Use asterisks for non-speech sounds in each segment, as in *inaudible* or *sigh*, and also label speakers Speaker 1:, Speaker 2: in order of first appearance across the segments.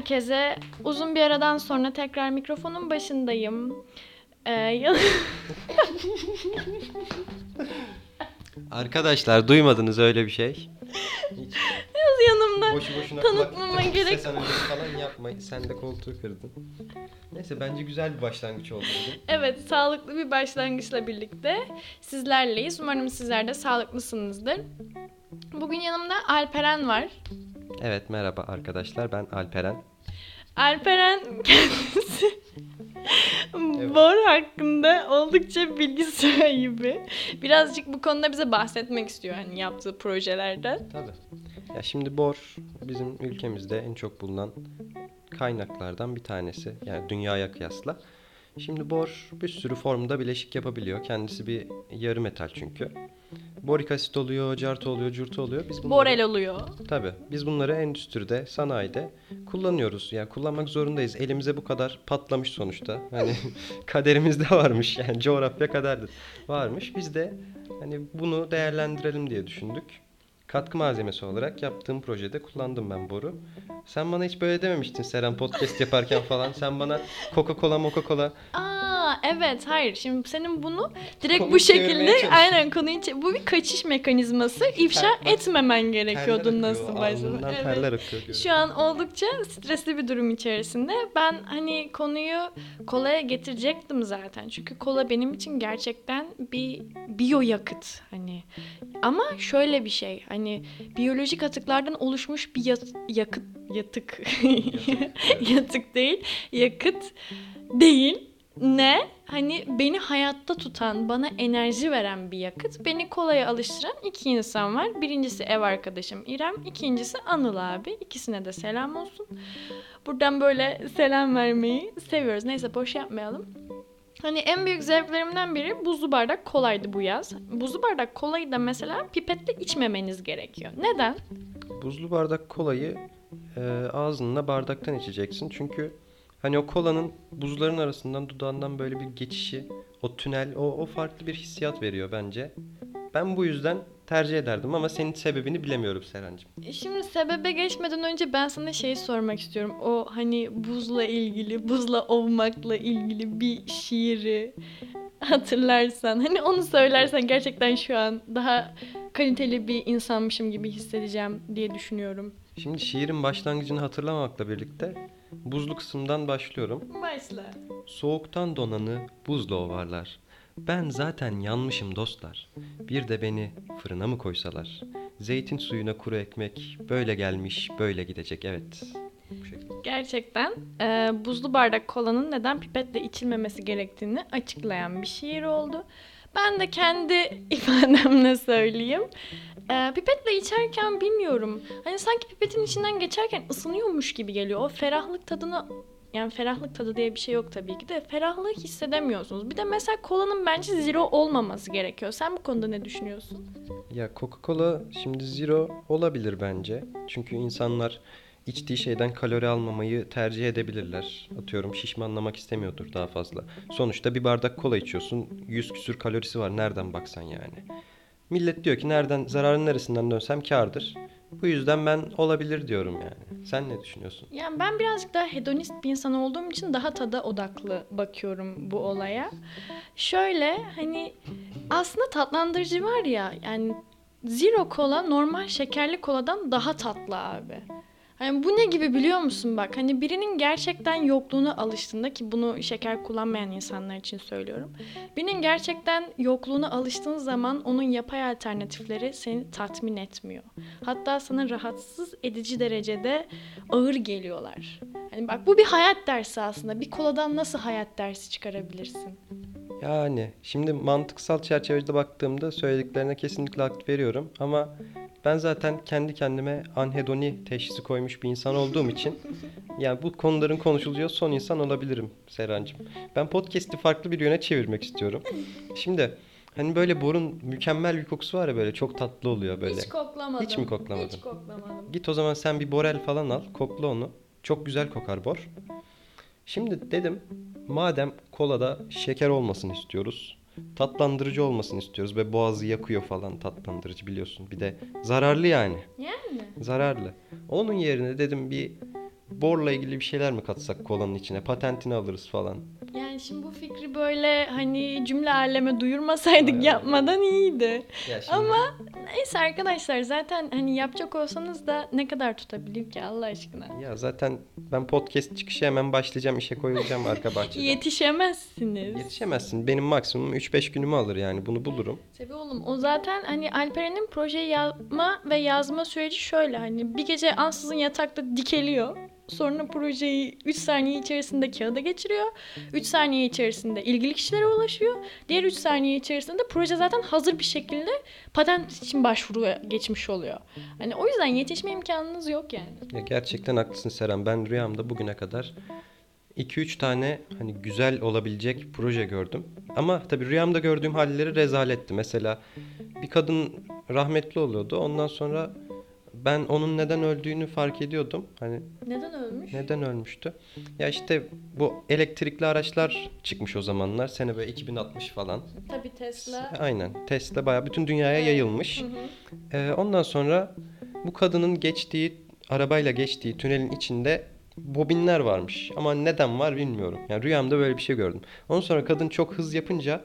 Speaker 1: herkese. Uzun bir aradan sonra tekrar mikrofonun başındayım. Ee, *laughs*
Speaker 2: Arkadaşlar duymadınız öyle bir şey.
Speaker 1: yanımda
Speaker 2: Boşu boşuna
Speaker 1: tanıtmama
Speaker 2: kulak-
Speaker 1: gerek-
Speaker 2: analizi falan yapma. Sen de koltuğu kırdın. Neyse bence güzel bir başlangıç oldu
Speaker 1: evet sağlıklı bir başlangıçla birlikte sizlerleyiz. Umarım sizler de sağlıklısınızdır. Bugün yanımda Alperen var.
Speaker 2: Evet merhaba arkadaşlar ben Alperen.
Speaker 1: Alperen kendisi Bor hakkında oldukça bilgi sahibi. Birazcık bu konuda bize bahsetmek istiyor hani yaptığı projelerden.
Speaker 2: Tabii. Ya şimdi bor bizim ülkemizde en çok bulunan kaynaklardan bir tanesi. Yani dünyaya kıyasla. Şimdi bor bir sürü formda bileşik yapabiliyor. Kendisi bir yarı metal çünkü. Borik asit oluyor, cartı oluyor, curtu oluyor. Biz bunları...
Speaker 1: Borel oluyor.
Speaker 2: Tabii. Biz bunları endüstride, sanayide kullanıyoruz. Yani kullanmak zorundayız. Elimize bu kadar patlamış sonuçta. Hani *laughs* kaderimizde varmış yani coğrafya kaderdir. Varmış. Biz de hani bunu değerlendirelim diye düşündük. Katkı malzemesi olarak yaptığım projede kullandım ben boru. Sen bana hiç böyle dememiştin Seren podcast yaparken falan. Sen bana Coca-Cola, Coca-Cola
Speaker 1: Aa evet hayır şimdi senin bunu direkt
Speaker 2: Konuyu
Speaker 1: bu şekilde aynen konuyu çe- bu bir kaçış mekanizması ifşa
Speaker 2: Ter-
Speaker 1: etmemen
Speaker 2: terler
Speaker 1: gerekiyordu
Speaker 2: akıyor,
Speaker 1: nasıl başladı.
Speaker 2: alnından
Speaker 1: Evet.
Speaker 2: terler akıyor.
Speaker 1: Şu an oldukça stresli bir durum içerisinde. Ben hani konuyu kolaya getirecektim zaten. Çünkü kola benim için gerçekten bir biyo yakıt hani. Ama şöyle bir şey hani biyolojik atıklardan oluşmuş bir yat- yakıt yatık *laughs* yatık değil yakıt değil ne hani beni hayatta tutan bana enerji veren bir yakıt beni kolaya alıştıran iki insan var birincisi ev arkadaşım İrem ikincisi Anıl abi ikisine de selam olsun buradan böyle selam vermeyi seviyoruz neyse boş yapmayalım Hani en büyük zevklerimden biri buzlu bardak kolaydı bu yaz. Buzlu bardak kolayı da mesela pipetle içmemeniz gerekiyor. Neden?
Speaker 2: Buzlu bardak kolayı e, ağzınla bardaktan içeceksin. Çünkü hani o kolanın buzların arasından dudağından böyle bir geçişi, o tünel, o, o farklı bir hissiyat veriyor bence. Ben bu yüzden tercih ederdim ama senin sebebini bilemiyorum Serencim.
Speaker 1: E Şimdi sebebe geçmeden önce ben sana şeyi sormak istiyorum. O hani buzla ilgili, buzla ovmakla ilgili bir şiiri hatırlarsan. Hani onu söylersen gerçekten şu an daha kaliteli bir insanmışım gibi hissedeceğim diye düşünüyorum.
Speaker 2: Şimdi şiirin başlangıcını hatırlamakla birlikte buzlu kısımdan başlıyorum.
Speaker 1: Başla.
Speaker 2: Soğuktan donanı buzla ovarlar. Ben zaten yanmışım dostlar. Bir de beni fırına mı koysalar? Zeytin suyuna kuru ekmek böyle gelmiş böyle gidecek evet. Bu şekilde.
Speaker 1: Gerçekten e, buzlu bardak kolanın neden pipetle içilmemesi gerektiğini açıklayan bir şiir oldu. Ben de kendi *laughs* ifademle söyleyeyim. E, pipetle içerken bilmiyorum. Hani sanki pipetin içinden geçerken ısınıyormuş gibi geliyor. O ferahlık tadını yani ferahlık tadı diye bir şey yok tabii ki de ferahlığı hissedemiyorsunuz. Bir de mesela kolanın bence zero olmaması gerekiyor. Sen bu konuda ne düşünüyorsun?
Speaker 2: Ya Coca-Cola şimdi zero olabilir bence. Çünkü insanlar içtiği şeyden kalori almamayı tercih edebilirler. Atıyorum şişmanlamak istemiyordur daha fazla. Sonuçta bir bardak kola içiyorsun. 100 küsür kalorisi var nereden baksan yani. Millet diyor ki nereden zararın neresinden dönsem kârdır. Bu yüzden ben olabilir diyorum yani. Sen ne düşünüyorsun?
Speaker 1: Yani ben birazcık daha hedonist bir insan olduğum için daha tada odaklı bakıyorum bu olaya. Şöyle hani aslında tatlandırıcı var ya yani zero kola normal şekerli koladan daha tatlı abi. Hani bu ne gibi biliyor musun bak hani birinin gerçekten yokluğuna alıştığında ki bunu şeker kullanmayan insanlar için söylüyorum. Birinin gerçekten yokluğuna alıştığın zaman onun yapay alternatifleri seni tatmin etmiyor. Hatta sana rahatsız edici derecede ağır geliyorlar. Hani bak bu bir hayat dersi aslında. Bir koladan nasıl hayat dersi çıkarabilirsin?
Speaker 2: Yani şimdi mantıksal çerçevede baktığımda söylediklerine kesinlikle hak veriyorum ama ben zaten kendi kendime anhedoni teşhisi koymuş bir insan olduğum için yani bu konuların konuşulacağı son insan olabilirim Serancığım. Ben podcast'i farklı bir yöne çevirmek istiyorum. Şimdi hani böyle borun mükemmel bir kokusu var ya böyle çok tatlı oluyor böyle.
Speaker 1: Hiç koklamadım.
Speaker 2: Hiç mi koklamadın?
Speaker 1: Hiç koklamadım.
Speaker 2: Git o zaman sen bir borel falan al, kokla onu. Çok güzel kokar bor. Şimdi dedim madem kolada şeker olmasını istiyoruz. Tatlandırıcı olmasını istiyoruz ve boğazı yakıyor falan tatlandırıcı biliyorsun. Bir de zararlı yani.
Speaker 1: Yani.
Speaker 2: Zararlı. Onun yerine dedim bir borla ilgili bir şeyler mi katsak kolanın içine? Patentini alırız falan.
Speaker 1: Yani şimdi bu fikri böyle hani cümle aleme duyurmasaydık
Speaker 2: Aynen.
Speaker 1: yapmadan iyiydi.
Speaker 2: Ya şimdi-
Speaker 1: Ama neyse arkadaşlar zaten hani yapacak olsanız da ne kadar tutabilir ki Allah aşkına.
Speaker 2: Ya zaten ben podcast çıkışı hemen başlayacağım işe koyulacağım arka *laughs* bahçede.
Speaker 1: Yetişemezsiniz.
Speaker 2: Yetişemezsin. Benim maksimum 3-5 günümü alır yani bunu bulurum.
Speaker 1: Tabii oğlum o zaten hani Alperen'in projeyi yapma ve yazma süreci şöyle hani bir gece ansızın yatakta dikeliyor. Sonra projeyi 3 saniye içerisinde kağıda geçiriyor. 3 saniye içerisinde ilgili kişilere ulaşıyor. Diğer 3 saniye içerisinde proje zaten hazır bir şekilde patent için başvuruya geçmiş oluyor. Hani o yüzden yetişme imkanınız yok yani.
Speaker 2: Ya gerçekten haklısın Seren. Ben rüyamda bugüne kadar 2-3 tane hani güzel olabilecek proje gördüm. Ama tabii rüyamda gördüğüm halleri rezaletti. Mesela bir kadın rahmetli oluyordu. Ondan sonra ben onun neden öldüğünü fark ediyordum. Hani
Speaker 1: Neden ölmüş?
Speaker 2: neden ölmüştü? Ya işte bu elektrikli araçlar çıkmış o zamanlar. Sene böyle 2060 falan.
Speaker 1: Tabii Tesla.
Speaker 2: Aynen. Tesla bayağı bütün dünyaya yayılmış.
Speaker 1: Hı hı.
Speaker 2: Ee, ondan sonra bu kadının geçtiği, arabayla geçtiği tünelin içinde bobinler varmış. Ama neden var bilmiyorum. Yani rüyamda böyle bir şey gördüm. Ondan sonra kadın çok hız yapınca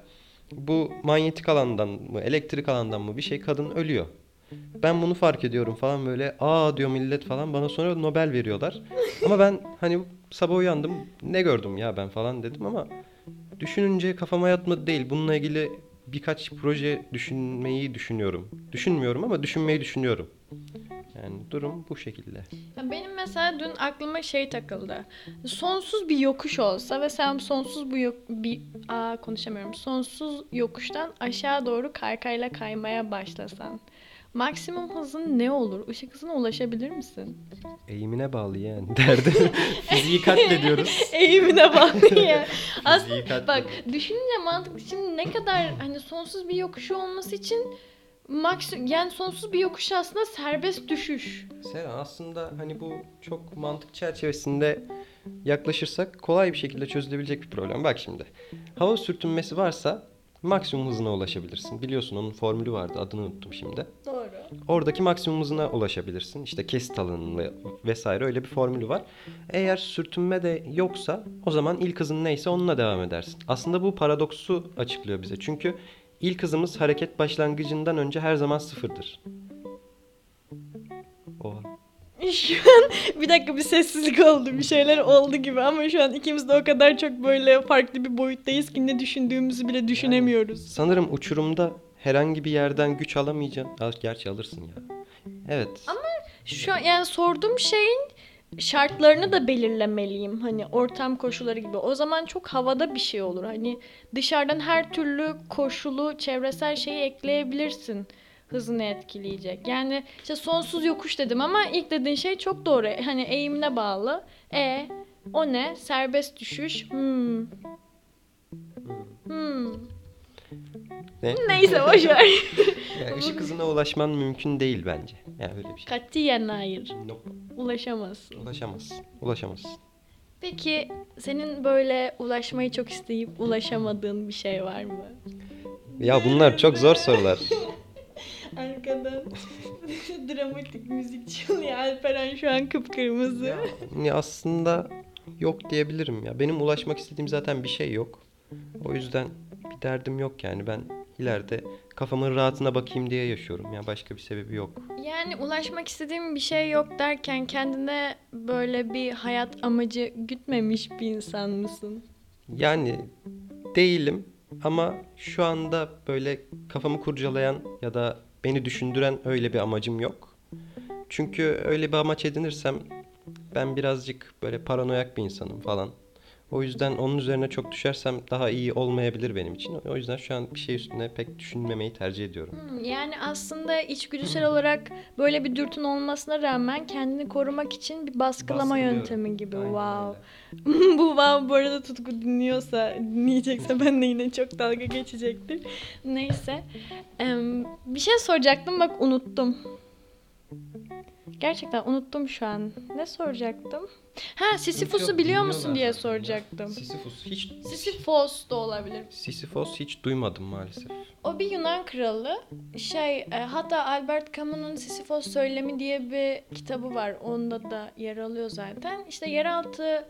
Speaker 2: bu manyetik alandan mı, elektrik alandan mı bir şey kadın ölüyor. Ben bunu fark ediyorum falan böyle aa diyor millet falan bana sonra Nobel veriyorlar. Ama ben hani sabah uyandım ne gördüm ya ben falan dedim ama düşününce kafama yatmadı değil. Bununla ilgili birkaç proje düşünmeyi düşünüyorum. Düşünmüyorum ama düşünmeyi düşünüyorum. Yani durum bu şekilde.
Speaker 1: Ya Benim mesela dün aklıma şey takıldı. Sonsuz bir yokuş olsa ve sen sonsuz bu yok bir aa konuşamıyorum. Sonsuz yokuştan aşağı doğru kaykayla kaymaya başlasan. Maksimum hızın ne olur? Işık hızına ulaşabilir misin?
Speaker 2: Eğimine bağlı yani *laughs* derdi. Fiziği katlediyoruz. *laughs*
Speaker 1: Eğimine bağlı *laughs* ya. Aslında bak düşününce mantıklı şimdi ne kadar hani sonsuz bir yokuşu olması için maksimum yani sonsuz bir yokuş aslında serbest düşüş.
Speaker 2: Seren aslında hani bu çok mantık çerçevesinde yaklaşırsak kolay bir şekilde çözülebilecek bir problem. Bak şimdi. Hava sürtünmesi varsa maksimum hızına ulaşabilirsin. Biliyorsun onun formülü vardı. Adını unuttum şimdi.
Speaker 1: Doğru.
Speaker 2: Oradaki maksimum hızına ulaşabilirsin. İşte kesit alanıyla vesaire öyle bir formülü var. Eğer sürtünme de yoksa o zaman ilk hızın neyse onunla devam edersin. Aslında bu paradoksu açıklıyor bize. Çünkü ilk hızımız hareket başlangıcından önce her zaman sıfırdır. Oha. *laughs*
Speaker 1: Şu an bir dakika bir sessizlik oldu. Bir şeyler oldu gibi ama şu an ikimiz de o kadar çok böyle farklı bir boyuttayız ki ne düşündüğümüzü bile düşünemiyoruz.
Speaker 2: Sanırım uçurumda herhangi bir yerden güç alamayacaksın. Al, gerçi alırsın ya. Evet.
Speaker 1: Şu an yani sorduğum şeyin şartlarını da belirlemeliyim. Hani ortam koşulları gibi. O zaman çok havada bir şey olur. Hani dışarıdan her türlü koşulu, çevresel şeyi ekleyebilirsin. Hızını etkileyecek. Yani işte sonsuz yokuş dedim ama ilk dediğin şey çok doğru. Hani eğimine bağlı. E o ne? Serbest düşüş. Hmm. Hmm.
Speaker 2: Ne?
Speaker 1: Neyse boşver. *laughs*
Speaker 2: Yani ışık hızına ulaşman mümkün değil bence. Yani öyle bir şey.
Speaker 1: Katiyen hayır.
Speaker 2: Nope.
Speaker 1: Ulaşamazsın.
Speaker 2: Ulaşamazsın. Ulaşamazsın.
Speaker 1: Peki senin böyle ulaşmayı çok isteyip ulaşamadığın bir şey var mı?
Speaker 2: Ya bunlar çok zor sorular. *laughs*
Speaker 1: Arkadan *laughs* dramatik müzik çalıyor. Alperen şu an kıpkırmızı.
Speaker 2: Yani aslında yok diyebilirim ya. Benim ulaşmak istediğim zaten bir şey yok. O yüzden bir derdim yok yani. Ben ileride kafamın rahatına bakayım diye yaşıyorum. Ya başka bir sebebi yok.
Speaker 1: Yani ulaşmak istediğim bir şey yok derken kendine böyle bir hayat amacı gütmemiş bir insan mısın?
Speaker 2: Yani değilim ama şu anda böyle kafamı kurcalayan ya da beni düşündüren öyle bir amacım yok. Çünkü öyle bir amaç edinirsem ben birazcık böyle paranoyak bir insanım falan. O yüzden onun üzerine çok düşersem daha iyi olmayabilir benim için. O yüzden şu an bir şey üstüne pek düşünmemeyi tercih ediyorum.
Speaker 1: Hmm, Yani aslında içgüdüsel olarak böyle bir dürtün olmasına rağmen kendini korumak için bir baskılama yöntemi gibi.
Speaker 2: Aynen
Speaker 1: wow. *laughs* bu wow bu arada Tutku dinliyorsa, dinleyecekse *laughs* ben de yine çok dalga geçecektir. Neyse. Em, bir şey soracaktım bak unuttum. Gerçekten unuttum şu an. Ne soracaktım? Ha Sisyphus'u biliyor musun diye soracaktım.
Speaker 2: Sisyphus hiç
Speaker 1: Sisyphos da olabilir.
Speaker 2: Sisyphos hiç duymadım maalesef.
Speaker 1: O bir Yunan kralı. Şey e, hatta Albert Camus'un Sisyphos Söylemi diye bir kitabı var. Onda da yer alıyor zaten. İşte yeraltı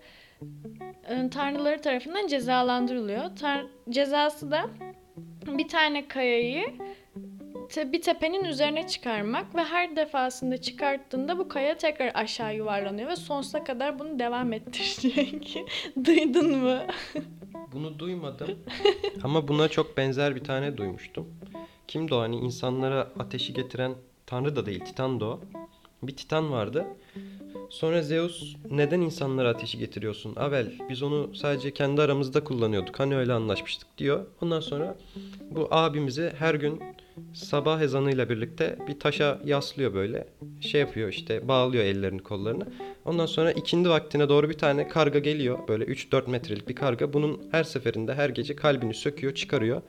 Speaker 1: e, tanrıları tarafından cezalandırılıyor. Tar- cezası da bir tane kayayı bir tepenin üzerine çıkarmak ve her defasında çıkarttığında bu kaya tekrar aşağı yuvarlanıyor ve sonsuza kadar bunu devam ettirecek. *laughs* Duydun mu?
Speaker 2: Bunu duymadım ama buna çok benzer bir tane duymuştum. Kimdi o hani insanlara ateşi getiren tanrı da değil titan da o. Bir titan vardı. Sonra Zeus neden insanlara ateşi getiriyorsun? Avel biz onu sadece kendi aramızda kullanıyorduk. Hani öyle anlaşmıştık diyor. Ondan sonra bu abimizi her gün sabah ezanıyla birlikte bir taşa yaslıyor böyle. Şey yapıyor işte bağlıyor ellerini kollarını. Ondan sonra ikindi vaktine doğru bir tane karga geliyor. Böyle 3-4 metrelik bir karga. Bunun her seferinde her gece kalbini söküyor çıkarıyor.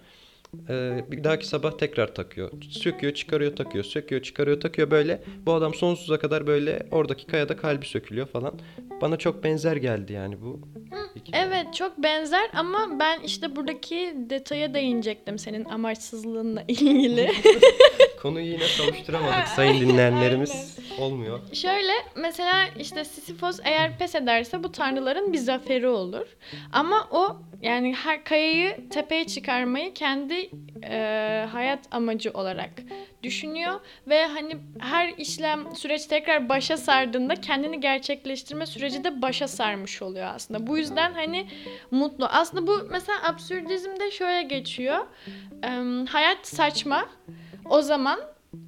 Speaker 2: Ee, bir dahaki sabah tekrar takıyor. Söküyor, çıkarıyor, takıyor. Söküyor, çıkarıyor, takıyor böyle. Bu adam sonsuza kadar böyle oradaki kayada kalbi sökülüyor falan. Bana çok benzer geldi yani bu. Hikaye.
Speaker 1: Evet çok benzer ama ben işte buradaki detaya değinecektim senin amaçsızlığınla ilgili. *laughs*
Speaker 2: Konuyu yine savuşturamadık *laughs* sayın dinleyenlerimiz. Olmuyor.
Speaker 1: Şöyle mesela işte Sisyphos eğer pes ederse bu tanrıların bir zaferi olur. Ama o yani her kayayı tepeye çıkarmayı kendi e, hayat amacı olarak düşünüyor ve hani her işlem süreç tekrar başa sardığında kendini gerçekleştirme süreci de başa sarmış oluyor aslında. Bu yüzden hani mutlu. Aslında bu mesela absürdizmde şöyle geçiyor. Em, hayat saçma. O zaman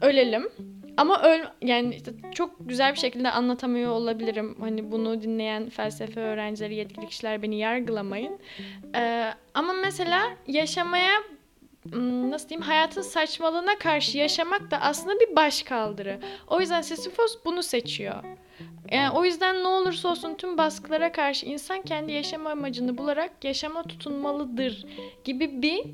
Speaker 1: ölelim. Ama öl yani işte çok güzel bir şekilde anlatamıyor olabilirim. Hani bunu dinleyen felsefe öğrencileri, yetkili kişiler beni yargılamayın. Ee, ama mesela yaşamaya hmm, nasıl diyeyim hayatın saçmalığına karşı yaşamak da aslında bir başkaldırı. O yüzden Sisyphos bunu seçiyor. Yani o yüzden ne olursa olsun tüm baskılara karşı insan kendi yaşama amacını bularak yaşama tutunmalıdır gibi bir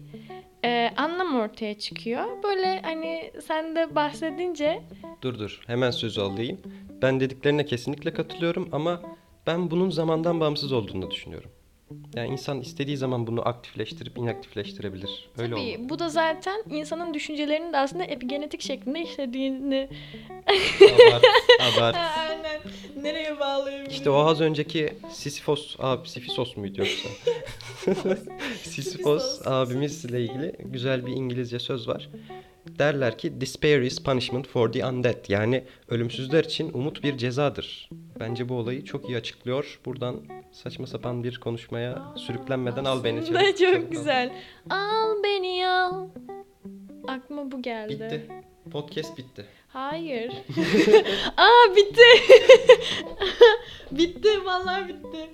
Speaker 1: e, anlam ortaya çıkıyor. Böyle hani sen de bahsedince
Speaker 2: Dur dur hemen sözü alayım. Ben dediklerine kesinlikle katılıyorum ama ben bunun zamandan bağımsız olduğunu düşünüyorum. Yani insan istediği zaman bunu aktifleştirip inaktifleştirebilir. Öyle
Speaker 1: tabii
Speaker 2: olmalı.
Speaker 1: bu da zaten insanın düşüncelerinin de aslında epigenetik şeklinde işlediğini
Speaker 2: Abart, abart. *laughs*
Speaker 1: Aynen. Nereye bağlayabilirim?
Speaker 2: İşte o az önceki Sisyphos, abi Sisyphos muydu yoksa? *laughs* Sisyphos abimizle ilgili güzel bir İngilizce söz var. Derler ki despair is punishment for the undead. Yani ölümsüzler için umut bir cezadır. Bence bu olayı çok iyi açıklıyor. Buradan saçma sapan bir konuşmaya sürüklenmeden al beni. Çabuk,
Speaker 1: çok
Speaker 2: çabuk al.
Speaker 1: güzel. Al beni al. Aklıma bu geldi.
Speaker 2: Bitti. Podcast bitti.
Speaker 1: Hayır. *laughs* Aa bitti. *laughs* bitti vallahi bitti.